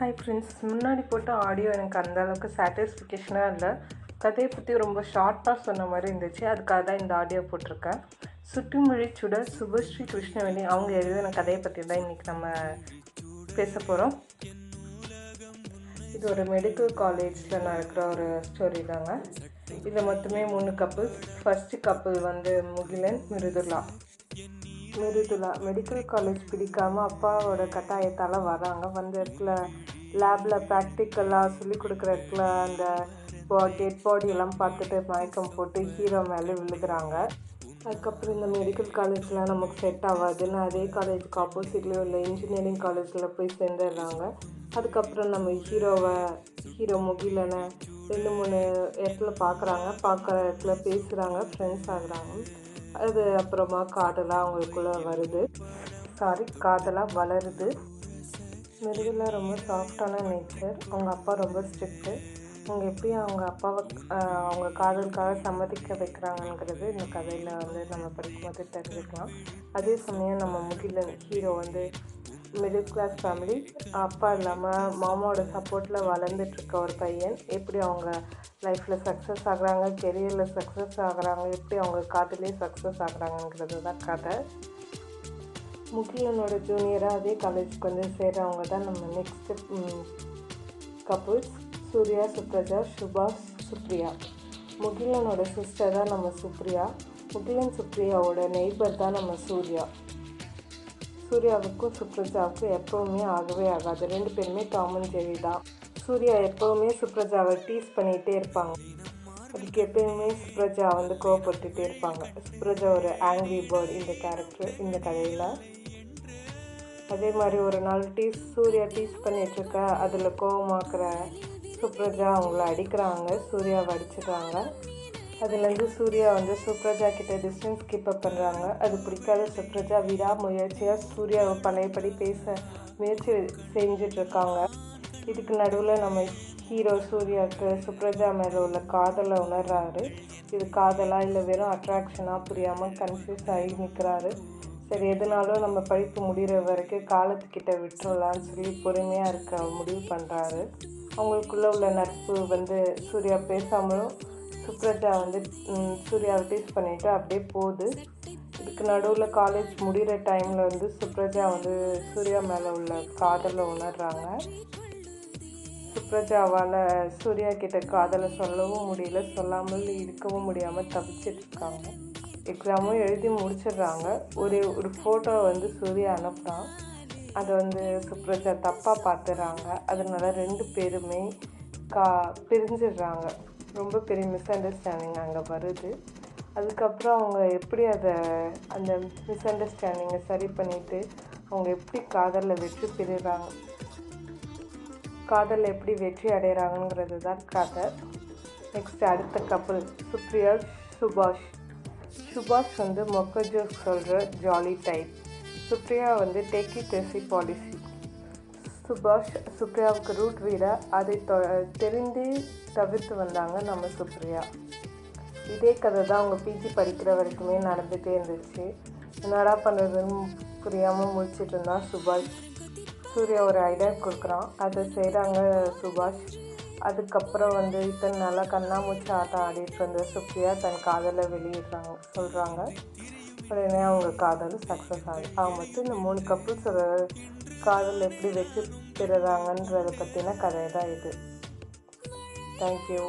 Hi friends முன்னாடி போட்ட audio எனக்கு அந்த அளவுக்கு சாட்டிஸ்ஃபிகேஷனாக இல்லை. கதையை பற்றி ரொம்ப ஷார்ட்டாக சொன்ன மாதிரி இருந்துச்சு. அதுக்காக தான் இந்த ஆடியோ போட்டிருக்கேன். சுட்டுமொழி சுடர் சுபஸ்ரீ கிருஷ்ணவேணி அவங்க எழுதின கதையை பற்றி தான் இன்றைக்கி நம்ம பேச போகிறோம் இது ஒரு மெடிக்கல் காலேஜில் நடக்கிற ஒரு ஸ்டோரி தாங்க. இதில் மொத்தமே மூணு கப்புள்ஸ் ஃபஸ்ட்டு கப்புள் வந்து முகிலன் மிருதுலா மிருதுலா மெடிக்கல் காலேஜ் பிடிக்காமல் அப்பாவோட கட்டாயத்தால் வராங்க. வந்த இடத்துல லேபில் ப்ராக்டிக்கலாக சொல்லி கொடுக்குற இடத்துல அந்த டெட் பாடியெல்லாம் பார்த்துட்டு மயக்கம் போட்டு ஹீரோ மேலே விழுகிறாங்க. அதுக்கப்புறம் இந்த மெடிக்கல் காலேஜ்லாம் நமக்கு செட் ஆகாதுன்னு அதே காலேஜுக்கு ஆப்போசிட்லேயே உள்ள இன்ஜினியரிங் காலேஜில் போய் சேர்ந்துடுறாங்க. அதுக்கப்புறம் நம்ம ஹீரோவை ஹீரோ முகிலனை ரெண்டு மூணு இடத்துல பார்க்குறாங்க. பார்க்குற இடத்துல பேசுகிறாங்க ஃப்ரெண்ட்ஸ் ஆகுறாங்க. அது அப்புறமா காதலாக அவங்களுக்குள்ளே வருது. சாரி காதலாக வளருது. மிருதுல ரொம்ப சாஃப்டான நேச்சர் அவங்க அப்பா ரொம்ப ஸ்ட்ரிக்ட்டு அவங்க எப்படி அவங்க அப்பாவை அவங்க காதலுக்காக சம்மதிக்க வைக்கிறாங்கங்கிறது இந்த கதையில் வந்து நம்ம படிக்கும்போது தெரிஞ்சுக்கலாம். அதே சமயம் நம்ம முகிலன் ஹீரோ வந்து மிடில் கிளாஸ் ஃபேமிலி அப்பா இல்லாமல் மாமாவோட சப்போர்ட்டில் வளர்ந்துட்டுருக்க ஒரு பையன். எப்படி அவங்க லைஃப்பில் சக்ஸஸ் ஆகுறாங்க கெரியரில் சக்ஸஸ் ஆகுறாங்க எப்படி அவங்க காதலே சக்ஸஸ் ஆகுறாங்கங்கிறது தான் கதை. முகிலனோட ஜூனியராக அதே காலேஜுக்கு வந்து சேர்றவங்க தான் நம்ம நெக்ஸ்ட்டு கப்புள்ஸ் சூர்யா சுப்ரஜா சுபாஷ் சுப்ரியா. முகிலனோட சிஸ்டர் தான் நம்ம சுப்ரியா. முகிலன் சுப்ரியாவோட நெய்பர் தான் நம்ம சூர்யா. சூர்யாவுக்கும் சுப்ரஜாவுக்கும் எப்போவுமே ஆகவே ஆகாது. ரெண்டு பேருமே காமன் ஜெரி தான். சூர்யா எப்போவுமே சுப்ரஜாவை டீஸ் பண்ணிகிட்டே இருப்பாங்க. அதுக்கு எப்பயுமே சுப்ரஜா வந்து கோவப்பட்டுகிட்டே இருப்பாங்க. சுப்ரஜா ஒரு ஆங்கிரி பேர்ட் இந்த கேரக்டர் இந்த கதையில். அதே மாதிரி ஒரு நாள் டீஸ் சூர்யா டீஸ் பண்ணிகிட்ருக்க அதில் கோபமாக்குற சுப்ரஜா அவங்கள அடிக்கிறாங்க சூர்யாவை அடிச்சிடுறாங்க. அதுலேருந்து சூர்யா வந்து சுப்ரஜா கிட்ட டிஸ்டன்ஸ் கீப் அப் பண்ணுறாங்க அது பிடிக்காத சுப்ரஜா விடாமுயற்சியாக சூர்யாவை பழையபடி பேச முயற்சி செஞ்சிட்ருக்காங்க. இதுக்கு நடுவில் நம்ம ஹீரோ சூர்யாவுக்கு சுப்ரஜா மேலே உள்ள காதலை உணர்றாரு. இது காதலாக இல்லை வெறும் அட்ராக்ஷனாக புரியாமல் கன்ஃபியூஸ் ஆகி நிற்கிறாரு சரி எதுனாலும் நம்ம படிப்பு முடிகிற வரைக்கும் காலத்துக்கிட்ட விட்டுறலாம்னு சொல்லி பொறுமையாக இருக்க முடிவு பண்ணுறாரு அவங்களுக்குள்ளே உள்ள நட்பு வந்து சூர்யா பேசாமலும் சுப்ரஜா வந்து சூர்யாவை டீஸ் பண்ணிவிட்டு அப்படியே போகுது. இதுக்கு நடுவில் காலேஜ் முடிகிற டைமில் வந்து சுப்ரஜா வந்து சூர்யா மேலே உள்ள காதலை உணர்றாங்க. சுப்ரஜாவால் சூர்யா கிட்ட காதலை சொல்லவும் முடியல சொல்லாமல் இருக்கவும் முடியாமல் தவிச்சிட்ருக்காங்க இருக்காங்க. எக்ஸாமும் எழுதி முடிச்சிடுறாங்க. ஒரு ஒரு ஃபோட்டோ வந்து சூர்யா அனுப்புகிறான் அதை வந்து சுப்ரஜா தப்பாக பார்த்துறாங்க அதனால ரெண்டு பேருமே கா பிரிஞ்சிடுறாங்க. ரொம்ப பெரிய மிஸ் அண்டர்ஸ்டாண்டிங் அங்கே வருது. அதுக்கப்புறம் அவங்க எப்படி அதை அந்த மிஸ் அண்டர்ஸ்டாண்டிங்கை சரி பண்ணிவிட்டு அவங்க எப்படி காதலில் வெற்றி பெறுறாங்க காதலில் எப்படி வெற்றி அடைகிறாங்கங்கிறது தான் கதை. நெக்ஸ்ட் அடுத்த கப்பல் சுப்ரியா சுபாஷ். சுபாஷ் வந்து மொக்க ஜோக் சொல்கிற ஜாலி டைப் சுப்ரியா வந்து டெக்கி டெசி பாலிசி சுபாஷ் சுப்ரியாவுக்கு ரூட் வீட அதை தொ- தெரிந்து தவிர்த்து வந்தாங்க நம்ம சுப்ரியா. இதே கதை தான் அவங்க பிஜி படிக்கிற வரைக்குமே நடந்துகிட்டே இருந்துச்சு. என்னடா பண்ணுறதுன்னு புரியாமல் முடிச்சிட்டு இருந்தான் சுபாஷ். சூர்யா ஒரு ஐடியா கொடுக்குறான். அதை செய்கிறாங்க சுபாஷ். அதுக்கப்புறம் வந்து இத்தனை நாளாக கண்ணாமூச்சி ஆட்டம் ஆடிட்டு இருந்த சுப்ரியா தன் காதலை வெளியிடுறாங்க சொல்கிறாங்க உடனே அவங்க காதல் சக்ஸஸ் ஆகுது. அவங்க மட்டும் இந்த மூணு கப்புள்ஸோட காதல் எப்படி வெற்றி பெறுறாங்கன்றதை பற்றின கதை தான் இது தேங்க்யூ